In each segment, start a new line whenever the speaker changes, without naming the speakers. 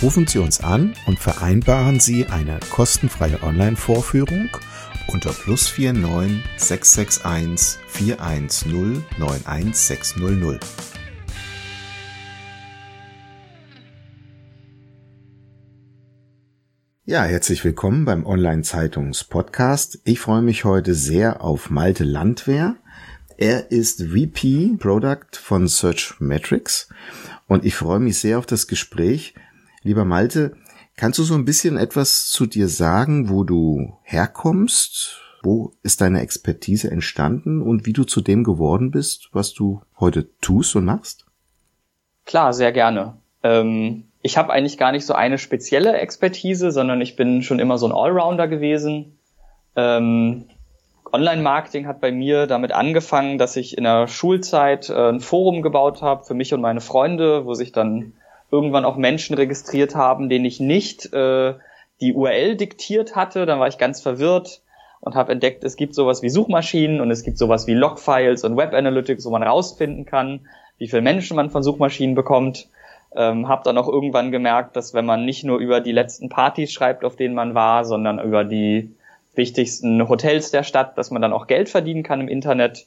Rufen Sie uns an und vereinbaren Sie eine kostenfreie Online-Vorführung unter plus 49 661 410 91600. Ja, herzlich willkommen beim Online-Zeitungs-Podcast. Ich freue mich heute sehr auf Malte Landwehr. Er ist VP Product von Search Metrics und ich freue mich sehr auf das Gespräch. Lieber Malte, Kannst du so ein bisschen etwas zu dir sagen, wo du herkommst? Wo ist deine Expertise entstanden und wie du zu dem geworden bist, was du heute tust und machst?
Klar, sehr gerne. Ähm, ich habe eigentlich gar nicht so eine spezielle Expertise, sondern ich bin schon immer so ein Allrounder gewesen. Ähm, Online-Marketing hat bei mir damit angefangen, dass ich in der Schulzeit äh, ein Forum gebaut habe für mich und meine Freunde, wo sich dann irgendwann auch Menschen registriert haben, denen ich nicht äh, die URL diktiert hatte. Dann war ich ganz verwirrt und habe entdeckt, es gibt sowas wie Suchmaschinen und es gibt sowas wie Logfiles und Web Analytics, wo man rausfinden kann, wie viele Menschen man von Suchmaschinen bekommt. Ähm, habe dann auch irgendwann gemerkt, dass wenn man nicht nur über die letzten Partys schreibt, auf denen man war, sondern über die wichtigsten Hotels der Stadt, dass man dann auch Geld verdienen kann im Internet.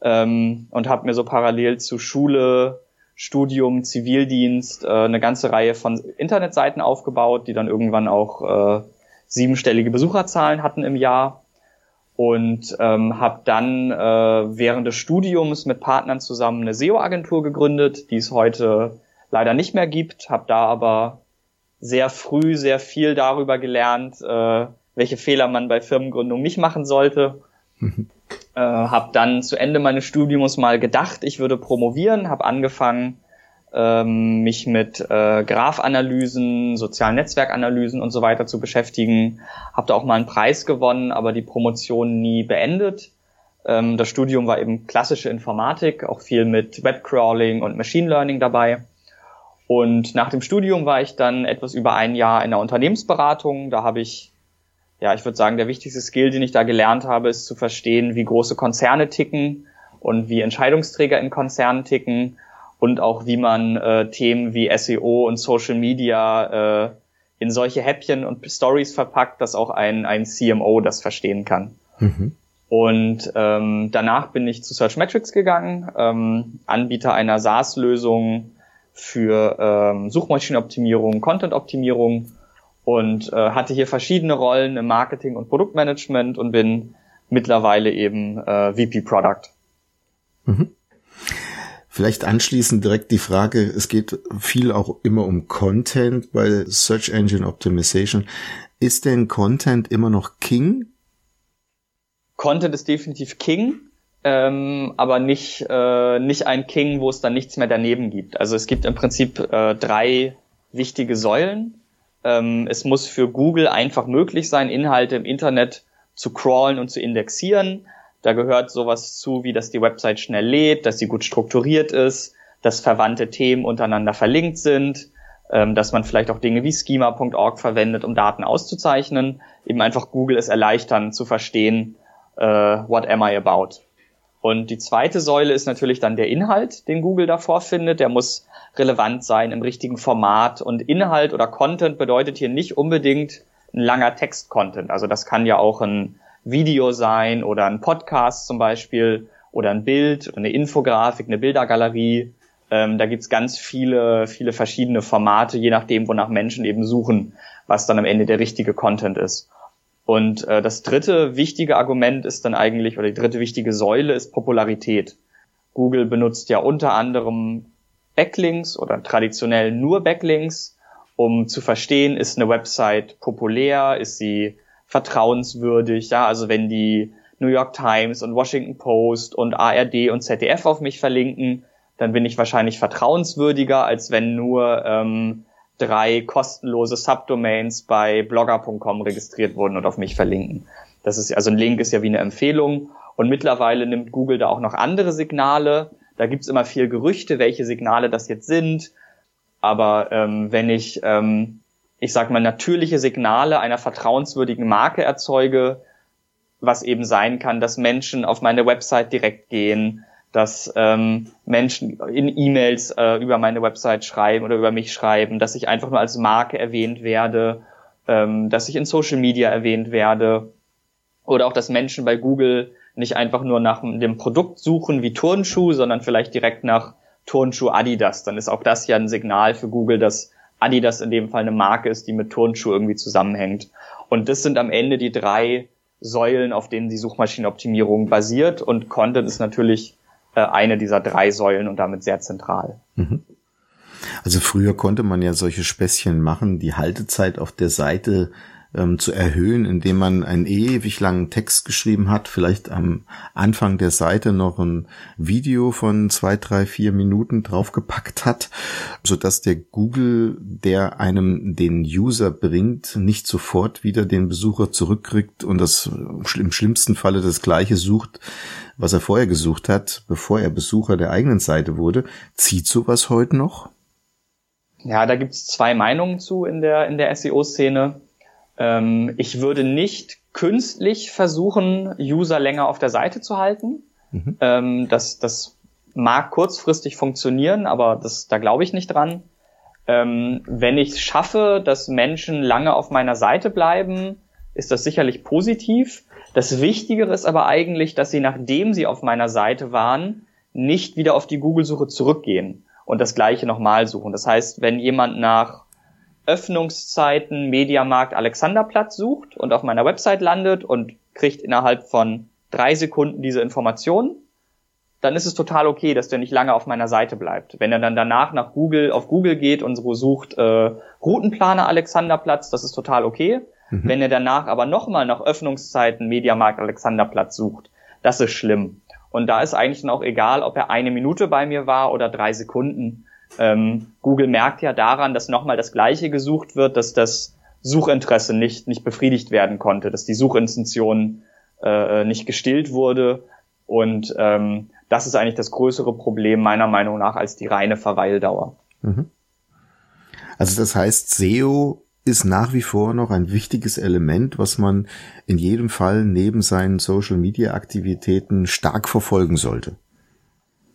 Ähm, und habe mir so parallel zu Schule Studium, Zivildienst, äh, eine ganze Reihe von Internetseiten aufgebaut, die dann irgendwann auch äh, siebenstellige Besucherzahlen hatten im Jahr und ähm, habe dann äh, während des Studiums mit Partnern zusammen eine SEO-Agentur gegründet, die es heute leider nicht mehr gibt, habe da aber sehr früh sehr viel darüber gelernt, äh, welche Fehler man bei Firmengründung nicht machen sollte. Äh, habe dann zu Ende meines Studiums mal gedacht, ich würde promovieren, habe angefangen, ähm, mich mit äh, Graphanalysen, sozialen Netzwerkanalysen und so weiter zu beschäftigen. Habe da auch mal einen Preis gewonnen, aber die Promotion nie beendet. Ähm, das Studium war eben klassische Informatik, auch viel mit Webcrawling und Machine Learning dabei. Und nach dem Studium war ich dann etwas über ein Jahr in der Unternehmensberatung. Da habe ich ja, ich würde sagen, der wichtigste Skill, den ich da gelernt habe, ist zu verstehen, wie große Konzerne ticken und wie Entscheidungsträger in Konzernen ticken und auch wie man äh, Themen wie SEO und Social Media äh, in solche Häppchen und Stories verpackt, dass auch ein, ein CMO das verstehen kann. Mhm. Und ähm, danach bin ich zu Searchmetrics gegangen, ähm, Anbieter einer SaaS-Lösung für ähm, Suchmaschinenoptimierung, Content-Optimierung und äh, hatte hier verschiedene Rollen im Marketing und Produktmanagement und bin mittlerweile eben äh, VP Product.
Mhm. Vielleicht anschließend direkt die Frage, es geht viel auch immer um Content bei Search Engine Optimization. Ist denn Content immer noch King?
Content ist definitiv King, ähm, aber nicht, äh, nicht ein King, wo es dann nichts mehr daneben gibt. Also es gibt im Prinzip äh, drei wichtige Säulen. Ähm, es muss für Google einfach möglich sein, Inhalte im Internet zu crawlen und zu indexieren. Da gehört sowas zu, wie dass die Website schnell lädt, dass sie gut strukturiert ist, dass verwandte Themen untereinander verlinkt sind, ähm, dass man vielleicht auch Dinge wie schema.org verwendet, um Daten auszuzeichnen, eben einfach Google es erleichtern zu verstehen, äh, what am I about. Und die zweite Säule ist natürlich dann der Inhalt, den Google da vorfindet. Der muss relevant sein im richtigen Format. Und Inhalt oder Content bedeutet hier nicht unbedingt ein langer Text-Content. Also das kann ja auch ein Video sein oder ein Podcast zum Beispiel oder ein Bild oder eine Infografik, eine Bildergalerie. Ähm, da gibt's ganz viele, viele verschiedene Formate, je nachdem, wonach Menschen eben suchen, was dann am Ende der richtige Content ist. Und äh, das dritte wichtige Argument ist dann eigentlich, oder die dritte wichtige Säule ist Popularität. Google benutzt ja unter anderem Backlinks oder traditionell nur Backlinks, um zu verstehen, ist eine Website populär, ist sie vertrauenswürdig, ja, also wenn die New York Times und Washington Post und ARD und ZDF auf mich verlinken, dann bin ich wahrscheinlich vertrauenswürdiger, als wenn nur ähm, drei kostenlose Subdomains bei blogger.com registriert wurden und auf mich verlinken. Das ist also ein Link ist ja wie eine Empfehlung und mittlerweile nimmt Google da auch noch andere Signale. Da gibt's immer viel Gerüchte, welche Signale das jetzt sind. Aber ähm, wenn ich, ähm, ich sag mal, natürliche Signale einer vertrauenswürdigen Marke erzeuge, was eben sein kann, dass Menschen auf meine Website direkt gehen, dass ähm, Menschen in E-Mails äh, über meine Website schreiben oder über mich schreiben, dass ich einfach nur als Marke erwähnt werde, ähm, dass ich in Social Media erwähnt werde oder auch, dass Menschen bei Google nicht einfach nur nach dem Produkt suchen wie Turnschuh, sondern vielleicht direkt nach Turnschuh Adidas. Dann ist auch das ja ein Signal für Google, dass Adidas in dem Fall eine Marke ist, die mit Turnschuh irgendwie zusammenhängt. Und das sind am Ende die drei Säulen, auf denen die Suchmaschinenoptimierung basiert. Und Content ist natürlich äh, eine dieser drei Säulen und damit sehr zentral. Mhm.
Also früher konnte man ja solche Späßchen machen, die Haltezeit auf der Seite ähm, zu erhöhen, indem man einen ewig langen Text geschrieben hat, vielleicht am Anfang der Seite noch ein Video von zwei, drei, vier Minuten draufgepackt hat, so dass der Google, der einem den User bringt, nicht sofort wieder den Besucher zurückkriegt und das im schlimmsten Falle das gleiche sucht, was er vorher gesucht hat, bevor er Besucher der eigenen Seite wurde. Zieht sowas heute noch?
Ja, da gibt's zwei Meinungen zu in der, in der SEO-Szene. Ähm, ich würde nicht künstlich versuchen, User länger auf der Seite zu halten. Mhm. Ähm, das, das mag kurzfristig funktionieren, aber das, da glaube ich nicht dran. Ähm, wenn ich schaffe, dass Menschen lange auf meiner Seite bleiben, ist das sicherlich positiv. Das Wichtigere ist aber eigentlich, dass sie, nachdem sie auf meiner Seite waren, nicht wieder auf die Google-Suche zurückgehen und das gleiche nochmal suchen. Das heißt, wenn jemand nach Öffnungszeiten Mediamarkt Alexanderplatz sucht und auf meiner Website landet und kriegt innerhalb von drei Sekunden diese Informationen, dann ist es total okay, dass der nicht lange auf meiner Seite bleibt. Wenn er dann danach nach Google, auf Google geht und so sucht äh, Routenplaner Alexanderplatz, das ist total okay. Mhm. Wenn er danach aber nochmal nach Öffnungszeiten Mediamarkt Alexanderplatz sucht, das ist schlimm. Und da ist eigentlich dann auch egal, ob er eine Minute bei mir war oder drei Sekunden. Ähm, Google merkt ja daran, dass nochmal das Gleiche gesucht wird, dass das Suchinteresse nicht, nicht befriedigt werden konnte, dass die Suchintention äh, nicht gestillt wurde. Und ähm, das ist eigentlich das größere Problem meiner Meinung nach als die reine Verweildauer. Mhm.
Also das heißt, SEO ist nach wie vor noch ein wichtiges Element, was man in jedem Fall neben seinen Social-Media-Aktivitäten stark verfolgen sollte.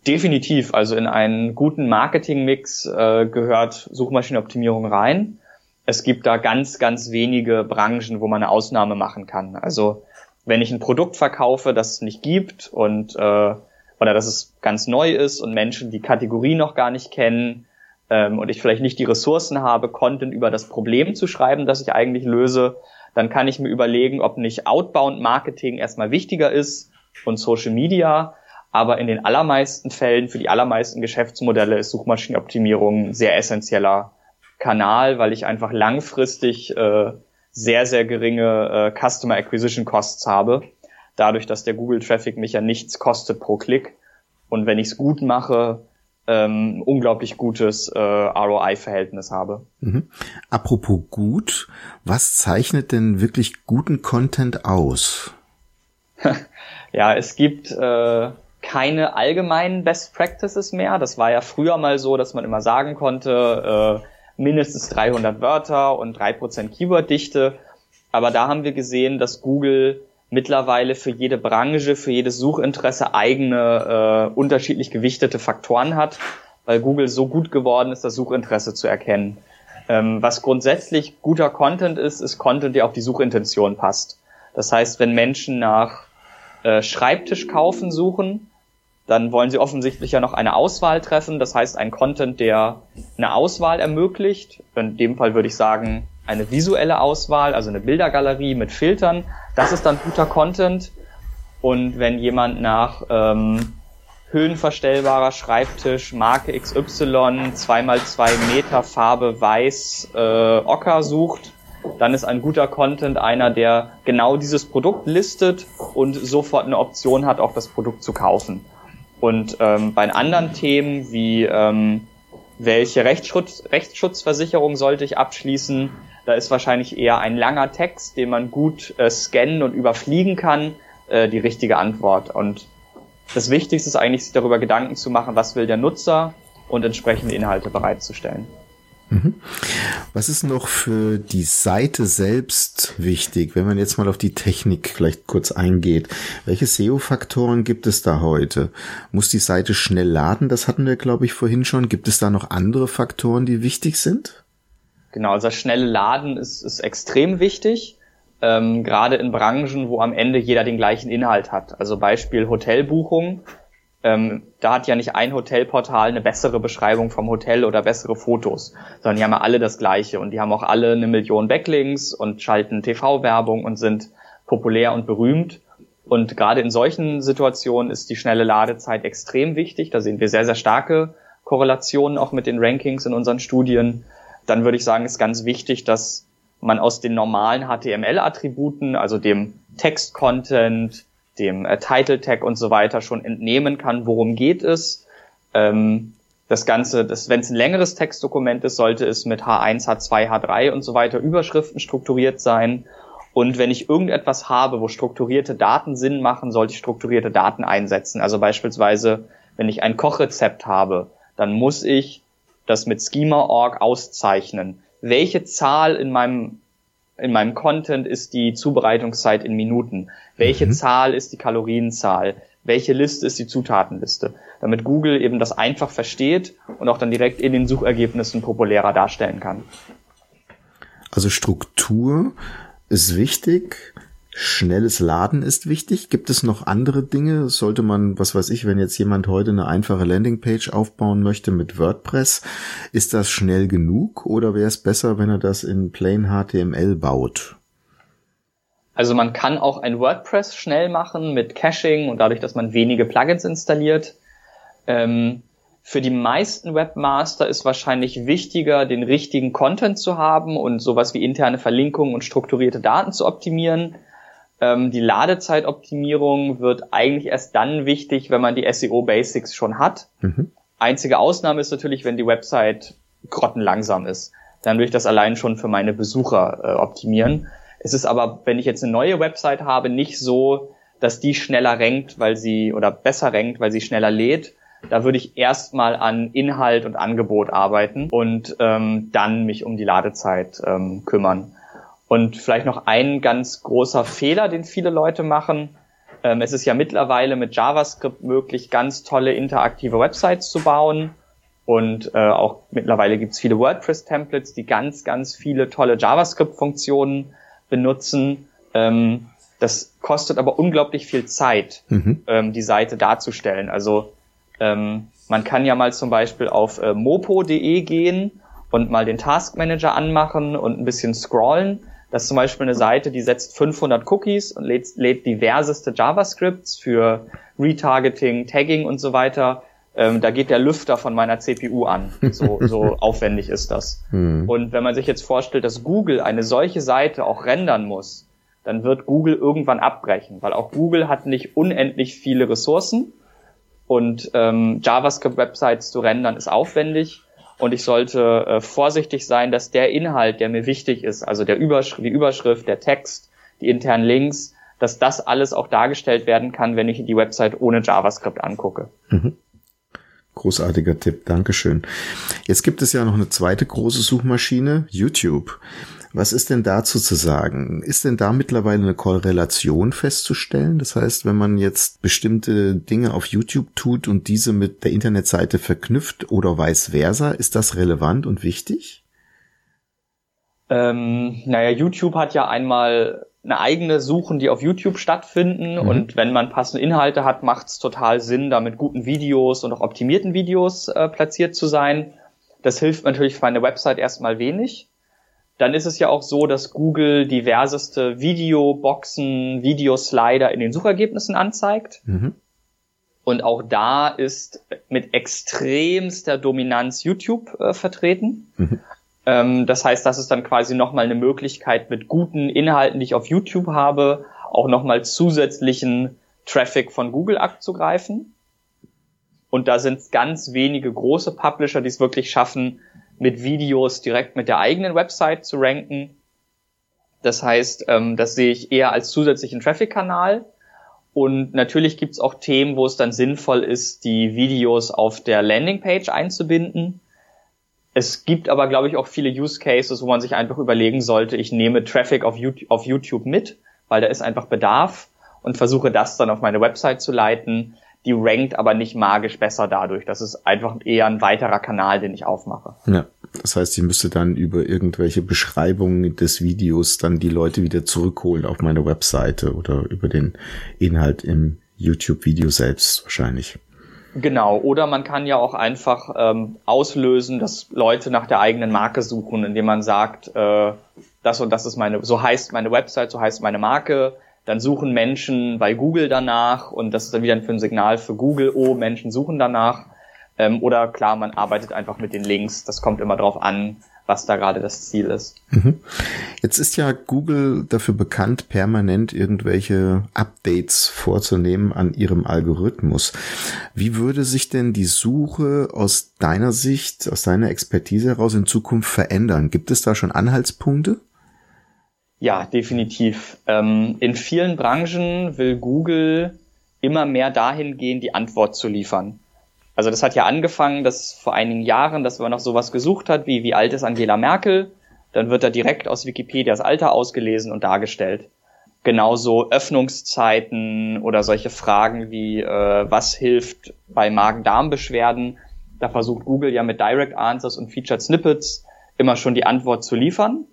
Definitiv. Also in einen guten Marketingmix äh, gehört Suchmaschinenoptimierung rein. Es gibt da ganz, ganz wenige Branchen, wo man eine Ausnahme machen kann. Also wenn ich ein Produkt verkaufe, das es nicht gibt und äh, oder dass es ganz neu ist und Menschen die Kategorie noch gar nicht kennen ähm, und ich vielleicht nicht die Ressourcen habe, Content über das Problem zu schreiben, das ich eigentlich löse, dann kann ich mir überlegen, ob nicht Outbound Marketing erstmal wichtiger ist und Social Media aber in den allermeisten Fällen, für die allermeisten Geschäftsmodelle ist Suchmaschinenoptimierung ein sehr essentieller Kanal, weil ich einfach langfristig äh, sehr, sehr geringe äh, Customer Acquisition Costs habe. Dadurch, dass der Google Traffic mich ja nichts kostet pro Klick. Und wenn ich es gut mache, ähm, unglaublich gutes äh, ROI-Verhältnis habe.
Mhm. Apropos gut, was zeichnet denn wirklich guten Content aus?
ja, es gibt äh, keine allgemeinen Best Practices mehr. Das war ja früher mal so, dass man immer sagen konnte, äh, mindestens 300 Wörter und 3% Keyworddichte. Aber da haben wir gesehen, dass Google mittlerweile für jede Branche, für jedes Suchinteresse eigene äh, unterschiedlich gewichtete Faktoren hat, weil Google so gut geworden ist, das Suchinteresse zu erkennen. Ähm, was grundsätzlich guter Content ist, ist Content, der auf die Suchintention passt. Das heißt, wenn Menschen nach äh, Schreibtisch kaufen suchen, dann wollen sie offensichtlich ja noch eine Auswahl treffen, das heißt ein Content, der eine Auswahl ermöglicht. In dem Fall würde ich sagen, eine visuelle Auswahl, also eine Bildergalerie mit Filtern. Das ist dann guter Content. Und wenn jemand nach ähm, höhenverstellbarer Schreibtisch, Marke XY, 2x2 Meter Farbe weiß äh, Ocker sucht, dann ist ein guter Content einer, der genau dieses Produkt listet und sofort eine Option hat, auch das Produkt zu kaufen. Und ähm, bei anderen Themen wie ähm, welche Rechtsschutz, Rechtsschutzversicherung sollte ich abschließen, da ist wahrscheinlich eher ein langer Text, den man gut äh, scannen und überfliegen kann, äh, die richtige Antwort. Und das Wichtigste ist eigentlich, sich darüber Gedanken zu machen, was will der Nutzer und entsprechende Inhalte bereitzustellen.
Mhm. Was ist noch für die Seite selbst wichtig, wenn man jetzt mal auf die Technik vielleicht kurz eingeht? Welche SEO-Faktoren gibt es da heute? Muss die Seite schnell laden? Das hatten wir, glaube ich, vorhin schon. Gibt es da noch andere Faktoren, die wichtig sind?
Genau, also das schnelle Laden ist, ist extrem wichtig, ähm, gerade in Branchen, wo am Ende jeder den gleichen Inhalt hat. Also Beispiel Hotelbuchung ähm, da hat ja nicht ein Hotelportal eine bessere Beschreibung vom Hotel oder bessere Fotos, sondern die haben ja alle das Gleiche und die haben auch alle eine Million Backlinks und schalten TV-Werbung und sind populär und berühmt. Und gerade in solchen Situationen ist die schnelle Ladezeit extrem wichtig. Da sehen wir sehr, sehr starke Korrelationen auch mit den Rankings in unseren Studien. Dann würde ich sagen, ist ganz wichtig, dass man aus den normalen HTML-Attributen, also dem Text-Content, dem äh, Title Tag und so weiter schon entnehmen kann, worum geht es. Ähm, das Ganze, wenn es ein längeres Textdokument ist, sollte es mit H1, H2, H3 und so weiter Überschriften strukturiert sein. Und wenn ich irgendetwas habe, wo strukturierte Daten Sinn machen, sollte ich strukturierte Daten einsetzen. Also beispielsweise, wenn ich ein Kochrezept habe, dann muss ich das mit Schema.org auszeichnen. Welche Zahl in meinem in meinem Content ist die Zubereitungszeit in Minuten? Welche mhm. Zahl ist die Kalorienzahl? Welche Liste ist die Zutatenliste? Damit Google eben das einfach versteht und auch dann direkt in den Suchergebnissen populärer darstellen kann.
Also Struktur ist wichtig. Schnelles Laden ist wichtig. Gibt es noch andere Dinge? Sollte man, was weiß ich, wenn jetzt jemand heute eine einfache Landingpage aufbauen möchte mit WordPress, ist das schnell genug oder wäre es besser, wenn er das in Plain HTML baut?
Also man kann auch ein WordPress schnell machen mit Caching und dadurch, dass man wenige Plugins installiert. Ähm, für die meisten Webmaster ist wahrscheinlich wichtiger, den richtigen Content zu haben und sowas wie interne Verlinkungen und strukturierte Daten zu optimieren ähm, die Ladezeitoptimierung wird eigentlich erst dann wichtig, wenn man die SEO-Basics schon hat. Mhm. Einzige Ausnahme ist natürlich, wenn die Website grottenlangsam ist. Dann würde ich das allein schon für meine Besucher äh, optimieren. Es ist aber, wenn ich jetzt eine neue Website habe, nicht so, dass die schneller rankt, weil sie oder besser rankt, weil sie schneller lädt. Da würde ich erstmal an Inhalt und Angebot arbeiten und ähm, dann mich um die Ladezeit ähm, kümmern. Und vielleicht noch ein ganz großer Fehler, den viele Leute machen. Ähm, es ist ja mittlerweile mit JavaScript möglich, ganz tolle interaktive Websites zu bauen. Und äh, auch mittlerweile gibt es viele WordPress-Templates, die ganz, ganz viele tolle JavaScript-Funktionen benutzen. Ähm, das kostet aber unglaublich viel Zeit, mhm. ähm, die Seite darzustellen. Also ähm, man kann ja mal zum Beispiel auf äh, mopo.de gehen und mal den Task Manager anmachen und ein bisschen scrollen das ist zum Beispiel eine Seite, die setzt 500 Cookies und lädt, lädt diverseste JavaScripts für Retargeting, Tagging und so weiter. Ähm, da geht der Lüfter von meiner CPU an. So, so aufwendig ist das. Hm. Und wenn man sich jetzt vorstellt, dass Google eine solche Seite auch rendern muss, dann wird Google irgendwann abbrechen, weil auch Google hat nicht unendlich viele Ressourcen und ähm, JavaScript-Websites zu rendern ist aufwendig und ich sollte äh, vorsichtig sein, dass der Inhalt, der mir wichtig ist, also der Übersch die Überschrift, der Text, die internen Links, dass das alles auch dargestellt werden kann, wenn ich die Website ohne JavaScript angucke. Mhm.
Großartiger Tipp, Dankeschön. Jetzt gibt es ja noch eine zweite große Suchmaschine, YouTube. Was ist denn dazu zu sagen? Ist denn da mittlerweile eine Korrelation festzustellen? Das heißt, wenn man jetzt bestimmte Dinge auf YouTube tut und diese mit der Internetseite verknüpft oder vice versa, ist das relevant und wichtig?
Ähm, naja, YouTube hat ja einmal eine eigene Suchen, die auf YouTube stattfinden. Mhm. Und wenn man passende Inhalte hat, macht es total Sinn, da mit guten Videos und auch optimierten Videos äh, platziert zu sein. Das hilft natürlich für eine Website erstmal wenig. Dann ist es ja auch so, dass Google diverseste Videoboxen, Videoslider in den Suchergebnissen anzeigt. Mhm. Und auch da ist mit extremster Dominanz YouTube äh, vertreten. Mhm. Ähm, das heißt, das ist dann quasi nochmal eine Möglichkeit, mit guten Inhalten, die ich auf YouTube habe, auch nochmal zusätzlichen Traffic von Google abzugreifen. Und da sind ganz wenige große Publisher, die es wirklich schaffen, mit Videos direkt mit der eigenen Website zu ranken. Das heißt, ähm, das sehe ich eher als zusätzlichen Traffic-Kanal. Und natürlich gibt es auch Themen, wo es dann sinnvoll ist, die Videos auf der Landingpage einzubinden. Es gibt aber, glaube ich, auch viele Use Cases, wo man sich einfach überlegen sollte, ich nehme Traffic auf YouTube, auf YouTube mit, weil da ist einfach Bedarf und versuche das dann auf meine Website zu leiten die rankt aber nicht magisch besser dadurch. Das ist einfach eher ein weiterer Kanal, den ich aufmache.
Ja, das heißt, ich müsste dann über irgendwelche Beschreibungen des Videos dann die Leute wieder zurückholen auf meine Webseite oder über den Inhalt im YouTube-Video selbst wahrscheinlich.
Genau, oder man kann ja auch einfach ähm, auslösen, dass Leute nach der eigenen Marke suchen, indem man sagt, äh, das und das ist meine, so heißt meine Website, so heißt meine Marke, dann suchen Menschen bei Google danach und das ist dann wieder für ein Signal für Google, oh, Menschen suchen danach. Ähm, oder klar, man arbeitet einfach mit den Links. Das kommt immer drauf an, was da gerade das Ziel ist. Mhm.
Jetzt ist ja Google dafür bekannt, permanent irgendwelche Updates vorzunehmen an ihrem Algorithmus. Wie würde sich denn die Suche aus deiner Sicht, aus deiner Expertise heraus in Zukunft verändern? Gibt es da schon Anhaltspunkte?
Ja, definitiv. Ähm, in vielen Branchen will Google immer mehr dahin gehen, die Antwort zu liefern. Also das hat ja angefangen, dass vor einigen Jahren, dass man noch sowas gesucht hat, wie wie alt ist Angela Merkel, dann wird da direkt aus Wikipedia das Alter ausgelesen und dargestellt. Genauso Öffnungszeiten oder solche Fragen wie äh, was hilft bei Magen-Darm-Beschwerden. Da versucht Google ja mit Direct Answers und Featured Snippets immer schon die Antwort zu liefern.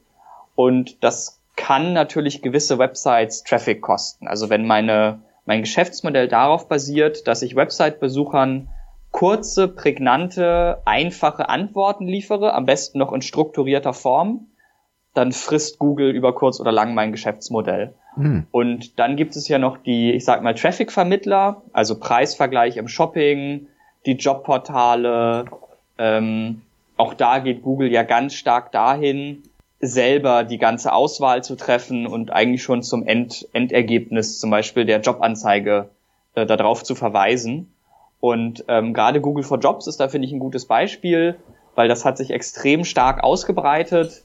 Und das kann natürlich gewisse Websites Traffic kosten. Also wenn meine, mein Geschäftsmodell darauf basiert, dass ich Website-Besuchern kurze, prägnante, einfache Antworten liefere, am besten noch in strukturierter Form, dann frisst Google über kurz oder lang mein Geschäftsmodell. Hm. Und dann gibt es ja noch die, ich sag mal, Traffic-Vermittler, also Preisvergleich im Shopping, die Jobportale. Ähm, auch da geht Google ja ganz stark dahin, selber die ganze Auswahl zu treffen und eigentlich schon zum End Endergebnis zum Beispiel der Jobanzeige äh, darauf zu verweisen. Und ähm, gerade Google for Jobs ist da, finde ich, ein gutes Beispiel, weil das hat sich extrem stark ausgebreitet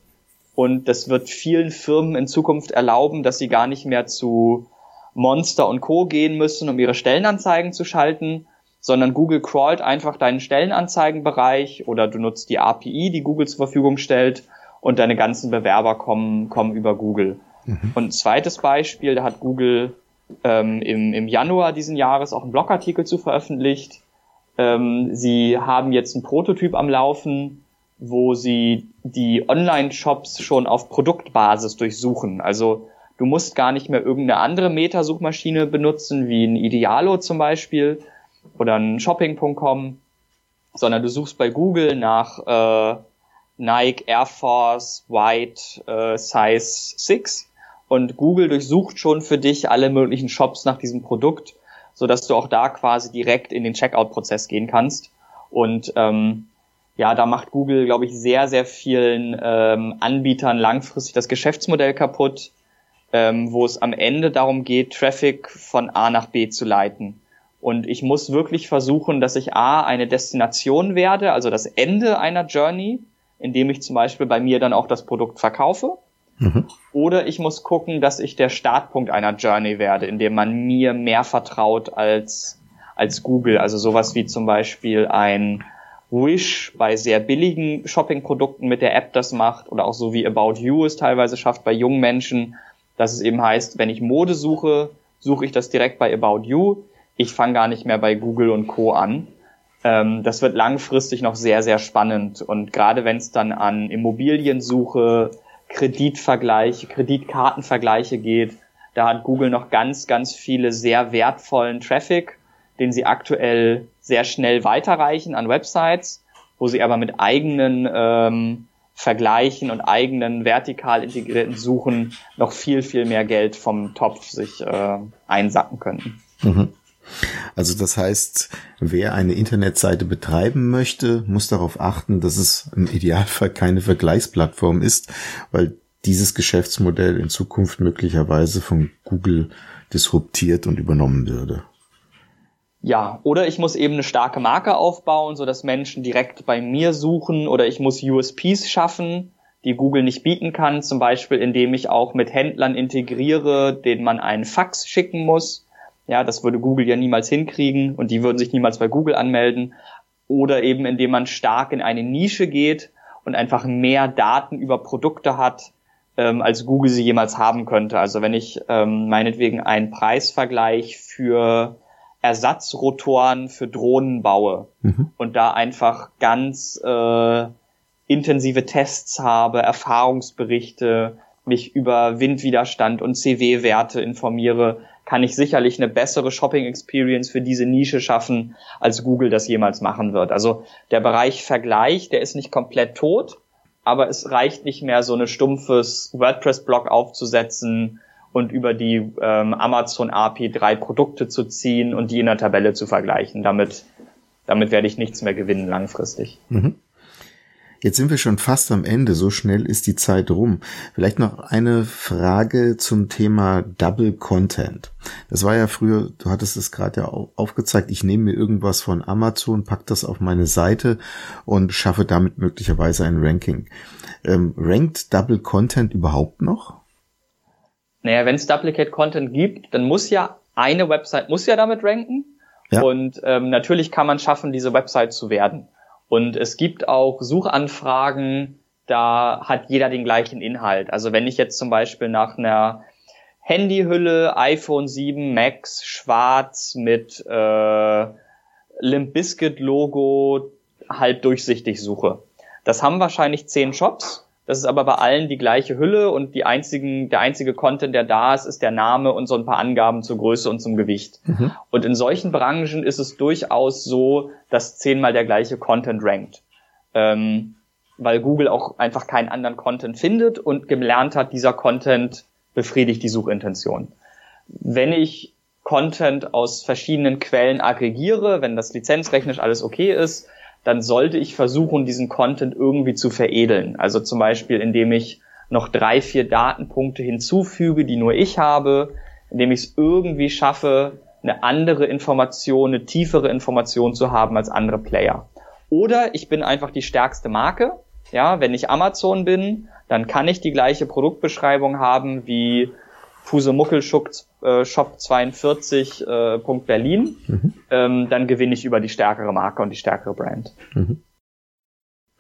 und das wird vielen Firmen in Zukunft erlauben, dass sie gar nicht mehr zu Monster und Co. gehen müssen, um ihre Stellenanzeigen zu schalten, sondern Google crawlt einfach deinen Stellenanzeigenbereich oder du nutzt die API, die Google zur Verfügung stellt und deine ganzen Bewerber kommen, kommen über Google. Mhm. Und ein zweites Beispiel, da hat Google ähm, im, im Januar diesen Jahres auch einen Blogartikel zu veröffentlicht. Ähm, sie haben jetzt einen Prototyp am Laufen, wo sie die Online-Shops schon auf Produktbasis durchsuchen. Also du musst gar nicht mehr irgendeine andere Meta-Suchmaschine benutzen, wie ein Idealo zum Beispiel oder ein Shopping.com, sondern du suchst bei Google nach äh, Nike Air Force White äh, Size 6 und Google durchsucht schon für dich alle möglichen Shops nach diesem Produkt, so dass du auch da quasi direkt in den Checkout-Prozess gehen kannst. Und ähm, ja, da macht Google, glaube ich, sehr, sehr vielen ähm, Anbietern langfristig das Geschäftsmodell kaputt, ähm, wo es am Ende darum geht, Traffic von A nach B zu leiten. Und ich muss wirklich versuchen, dass ich A, eine Destination werde, also das Ende einer Journey, indem ich zum Beispiel bei mir dann auch das Produkt verkaufe. Mhm. Oder ich muss gucken, dass ich der Startpunkt einer Journey werde, indem man mir mehr vertraut als, als Google. Also sowas wie zum Beispiel ein Wish bei sehr billigen Shopping-Produkten mit der App das macht oder auch so wie About You es teilweise schafft bei jungen Menschen, dass es eben heißt, wenn ich Mode suche, suche ich das direkt bei About You. Ich fange gar nicht mehr bei Google und Co an. Ähm, das wird langfristig noch sehr, sehr spannend. Und gerade wenn es dann an Immobiliensuche, Kreditvergleiche, Kreditkartenvergleiche geht, da hat Google noch ganz, ganz viele sehr wertvollen Traffic, den sie aktuell sehr schnell weiterreichen an Websites, wo sie aber mit eigenen ähm, Vergleichen und eigenen vertikal integrierten Suchen noch viel, viel mehr Geld vom Topf sich äh, einsacken könnten. Mhm.
Also das heißt, wer eine Internetseite betreiben möchte, muss darauf achten, dass es im Idealfall keine Vergleichsplattform ist, weil dieses Geschäftsmodell in Zukunft möglicherweise von Google disruptiert und übernommen würde.
Ja, oder ich muss eben eine starke Marke aufbauen, so dass Menschen direkt bei mir suchen oder ich muss USPs schaffen, die Google nicht bieten kann, zum Beispiel indem ich auch mit Händlern integriere, denen man einen Fax schicken muss. Ja, das würde Google ja niemals hinkriegen und die würden sich niemals bei Google anmelden. Oder eben indem man stark in eine Nische geht und einfach mehr Daten über Produkte hat, ähm, als Google sie jemals haben könnte. Also wenn ich ähm, meinetwegen einen Preisvergleich für Ersatzrotoren für Drohnen baue mhm. und da einfach ganz äh, intensive Tests habe, Erfahrungsberichte, mich über Windwiderstand und CW-Werte informiere, kann ich sicherlich eine bessere Shopping-Experience für diese Nische schaffen, als Google das jemals machen wird. Also der Bereich Vergleich, der ist nicht komplett tot, aber es reicht nicht mehr, so eine stumpfes WordPress-Blog aufzusetzen und über die ähm, Amazon API drei Produkte zu ziehen und die in der Tabelle zu vergleichen. Damit, damit werde ich nichts mehr gewinnen langfristig. Mhm.
Jetzt sind wir schon fast am Ende, so schnell ist die Zeit rum. Vielleicht noch eine Frage zum Thema Double Content. Das war ja früher, du hattest es gerade ja aufgezeigt, ich nehme mir irgendwas von Amazon, pack das auf meine Seite und schaffe damit möglicherweise ein Ranking. Ähm, rankt Double Content überhaupt noch?
Naja, wenn es Duplicate Content gibt, dann muss ja eine Website muss ja damit ranken. Ja. Und ähm, natürlich kann man schaffen, diese Website zu werden. Und es gibt auch Suchanfragen, da hat jeder den gleichen Inhalt. Also wenn ich jetzt zum Beispiel nach einer Handyhülle, iPhone 7 Max, schwarz mit äh, Limp Bizkit Logo, halb durchsichtig suche. Das haben wahrscheinlich zehn Shops das ist aber bei allen die gleiche Hülle und die einzigen, der einzige Content, der da ist, ist der Name und so ein paar Angaben zur Größe und zum Gewicht. Mhm. Und in solchen Branchen ist es durchaus so, dass zehnmal der gleiche Content rankt. Ähm, weil Google auch einfach keinen anderen Content findet und gelernt hat, dieser Content befriedigt die Suchintention. Wenn ich Content aus verschiedenen Quellen aggregiere, wenn das lizenzrechnisch alles okay ist, dann sollte ich versuchen, diesen Content irgendwie zu veredeln. Also zum Beispiel, indem ich noch drei, vier Datenpunkte hinzufüge, die nur ich habe, indem ich es irgendwie schaffe, eine andere Information, eine tiefere Information zu haben als andere Player. Oder ich bin einfach die stärkste Marke. Ja, wenn ich Amazon bin, dann kann ich die gleiche Produktbeschreibung haben wie Fusemuckel äh, Shop 42 äh, Punkt Berlin, mhm. ähm, dann gewinne ich über die stärkere Marke und die stärkere Brand. Mhm.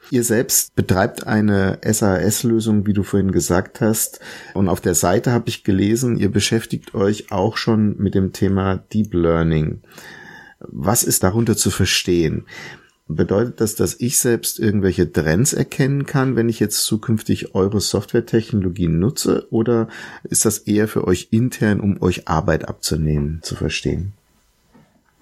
Ihr selbst betreibt eine SAS-Lösung, wie du vorhin gesagt hast. Und auf der Seite habe ich gelesen, ihr beschäftigt euch auch schon mit dem Thema Deep Learning. Was ist darunter zu verstehen? Bedeutet das, dass ich selbst irgendwelche Trends erkennen kann, wenn ich jetzt zukünftig eure Softwaretechnologien nutze? Oder ist das eher für euch intern, um euch Arbeit abzunehmen, zu verstehen?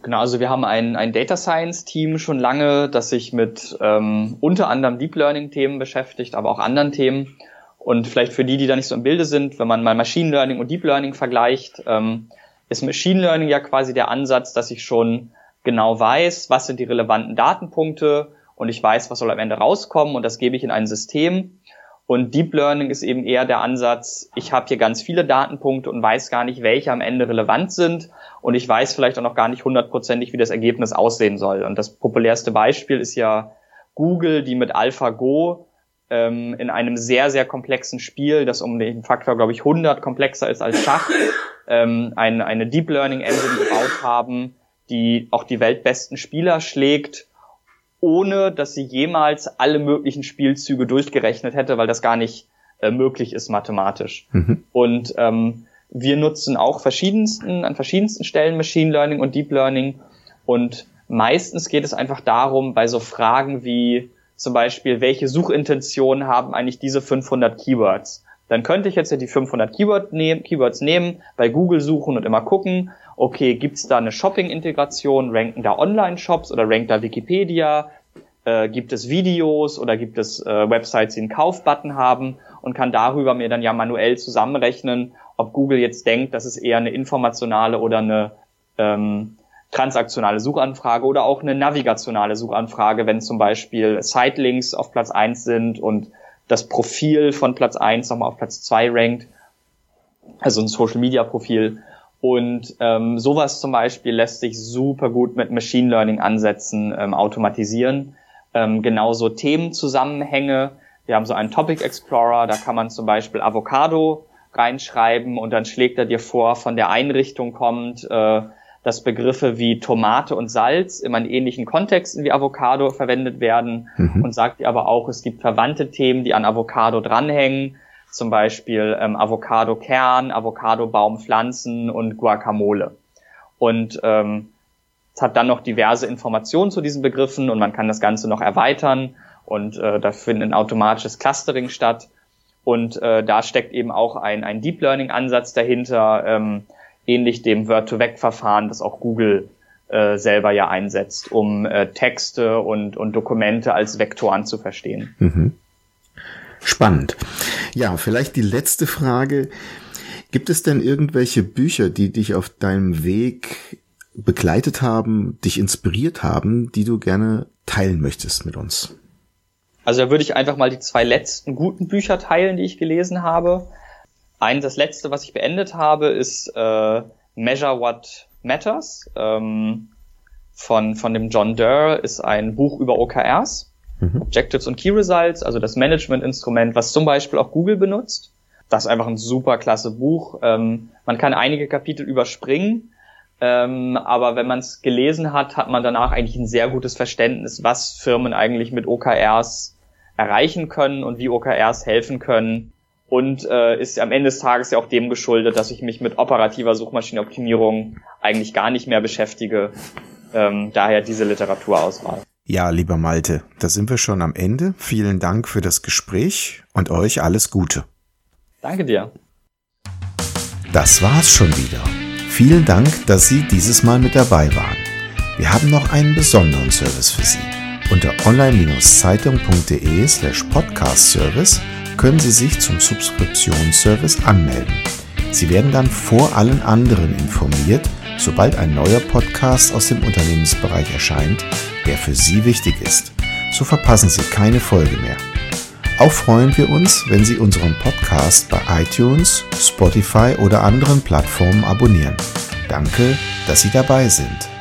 Genau, also wir haben ein, ein Data Science Team schon lange, das sich mit ähm, unter anderem Deep Learning Themen beschäftigt, aber auch anderen Themen. Und vielleicht für die, die da nicht so im Bilde sind, wenn man mal Machine Learning und Deep Learning vergleicht, ähm, ist Machine Learning ja quasi der Ansatz, dass ich schon genau weiß, was sind die relevanten Datenpunkte und ich weiß, was soll am Ende rauskommen und das gebe ich in ein System. Und Deep Learning ist eben eher der Ansatz, ich habe hier ganz viele Datenpunkte und weiß gar nicht, welche am Ende relevant sind und ich weiß vielleicht auch noch gar nicht hundertprozentig, wie das Ergebnis aussehen soll. Und das populärste Beispiel ist ja Google, die mit AlphaGo ähm, in einem sehr, sehr komplexen Spiel, das um den Faktor, glaube ich, 100 komplexer ist als Schach, ähm, eine, eine Deep Learning Engine gebaut haben, die auch die weltbesten Spieler schlägt, ohne dass sie jemals alle möglichen Spielzüge durchgerechnet hätte, weil das gar nicht äh, möglich ist mathematisch. Mhm. Und ähm, wir nutzen auch verschiedensten, an verschiedensten Stellen Machine Learning und Deep Learning und meistens geht es einfach darum, bei so Fragen wie zum Beispiel, welche Suchintentionen haben eigentlich diese 500 Keywords? Dann könnte ich jetzt ja die 500 Keyword nehm, Keywords nehmen, bei Google suchen und immer gucken, okay, gibt's da eine Shopping-Integration, ranken da Online-Shops oder rankt da Wikipedia? äh, gibt es Videos oder gibt es äh, Websites, die einen Kaufbutton haben und kann darüber mir dann ja manuell zusammenrechnen, ob Google jetzt denkt, das ist eher eine informationale oder eine ähm, transaktionale Suchanfrage oder auch eine navigationale Suchanfrage, wenn zum Beispiel Sitelinks auf Platz eins sind und das Profil von Platz eins nochmal auf Platz zwei rankt, also ein Social Media Profil. Und ähm, sowas zum Beispiel lässt sich super gut mit Machine Learning Ansätzen ähm, automatisieren. Ähm, genauso Themenzusammenhänge. Wir haben so einen Topic Explorer, da kann man zum Beispiel Avocado reinschreiben und dann schlägt er dir vor, von der Einrichtung kommt, äh, dass Begriffe wie Tomate und Salz immer in ähnlichen Kontexten wie Avocado verwendet werden mhm. und sagt dir aber auch, es gibt verwandte Themen, die an Avocado dranhängen, zum Beispiel ähm, Avocado-Kern, Avocado-Baumpflanzen und Guacamole. Und ähm, es hat dann noch diverse Informationen zu diesen Begriffen und man kann das Ganze noch erweitern und äh, da findet ein automatisches Clustering statt. Und äh, da steckt eben auch ein, ein Deep Learning-Ansatz dahinter, ähm, ähnlich dem Word-to-Vec-Verfahren, das auch Google äh, selber ja einsetzt, um äh, Texte und, und Dokumente als Vektoren zu verstehen. Mhm.
Spannend. Ja, vielleicht die letzte Frage. Gibt es denn irgendwelche Bücher, die dich auf deinem Weg begleitet haben, dich inspiriert haben, die du gerne teilen möchtest mit uns?
Also da würde ich einfach mal die zwei letzten guten Bücher teilen, die ich gelesen habe. Ein, das letzte, was ich beendet habe, ist äh, Measure What Matters ähm, von, von dem John Durr, ist ein Buch über OKRs, mhm. Objectives und Key Results, also das Management-Instrument, was zum Beispiel auch Google benutzt. Das ist einfach ein super klasse Buch. Ähm, man kann einige Kapitel überspringen, ähm, aber wenn man es gelesen hat, hat man danach eigentlich ein sehr gutes Verständnis, was Firmen eigentlich mit OKRs erreichen können und wie OKRs helfen können, und äh, ist am Ende des Tages ja auch dem geschuldet, dass ich mich mit operativer Suchmaschinenoptimierung eigentlich gar nicht mehr beschäftige. Ähm, daher diese Literaturauswahl.
Ja, lieber Malte, da sind wir schon am Ende. Vielen Dank für das Gespräch und euch alles Gute.
Danke dir.
Das war's schon wieder. Vielen Dank, dass Sie dieses Mal mit dabei waren. Wir haben noch einen besonderen Service für Sie. Unter online-zeitung.de slash podcast service können Sie sich zum Subskriptionsservice anmelden. Sie werden dann vor allen anderen informiert, sobald ein neuer Podcast aus dem Unternehmensbereich erscheint, der für Sie wichtig ist. So verpassen Sie keine Folge mehr. Auch freuen wir uns, wenn Sie unseren Podcast bei iTunes, Spotify oder anderen Plattformen abonnieren. Danke, dass Sie dabei sind.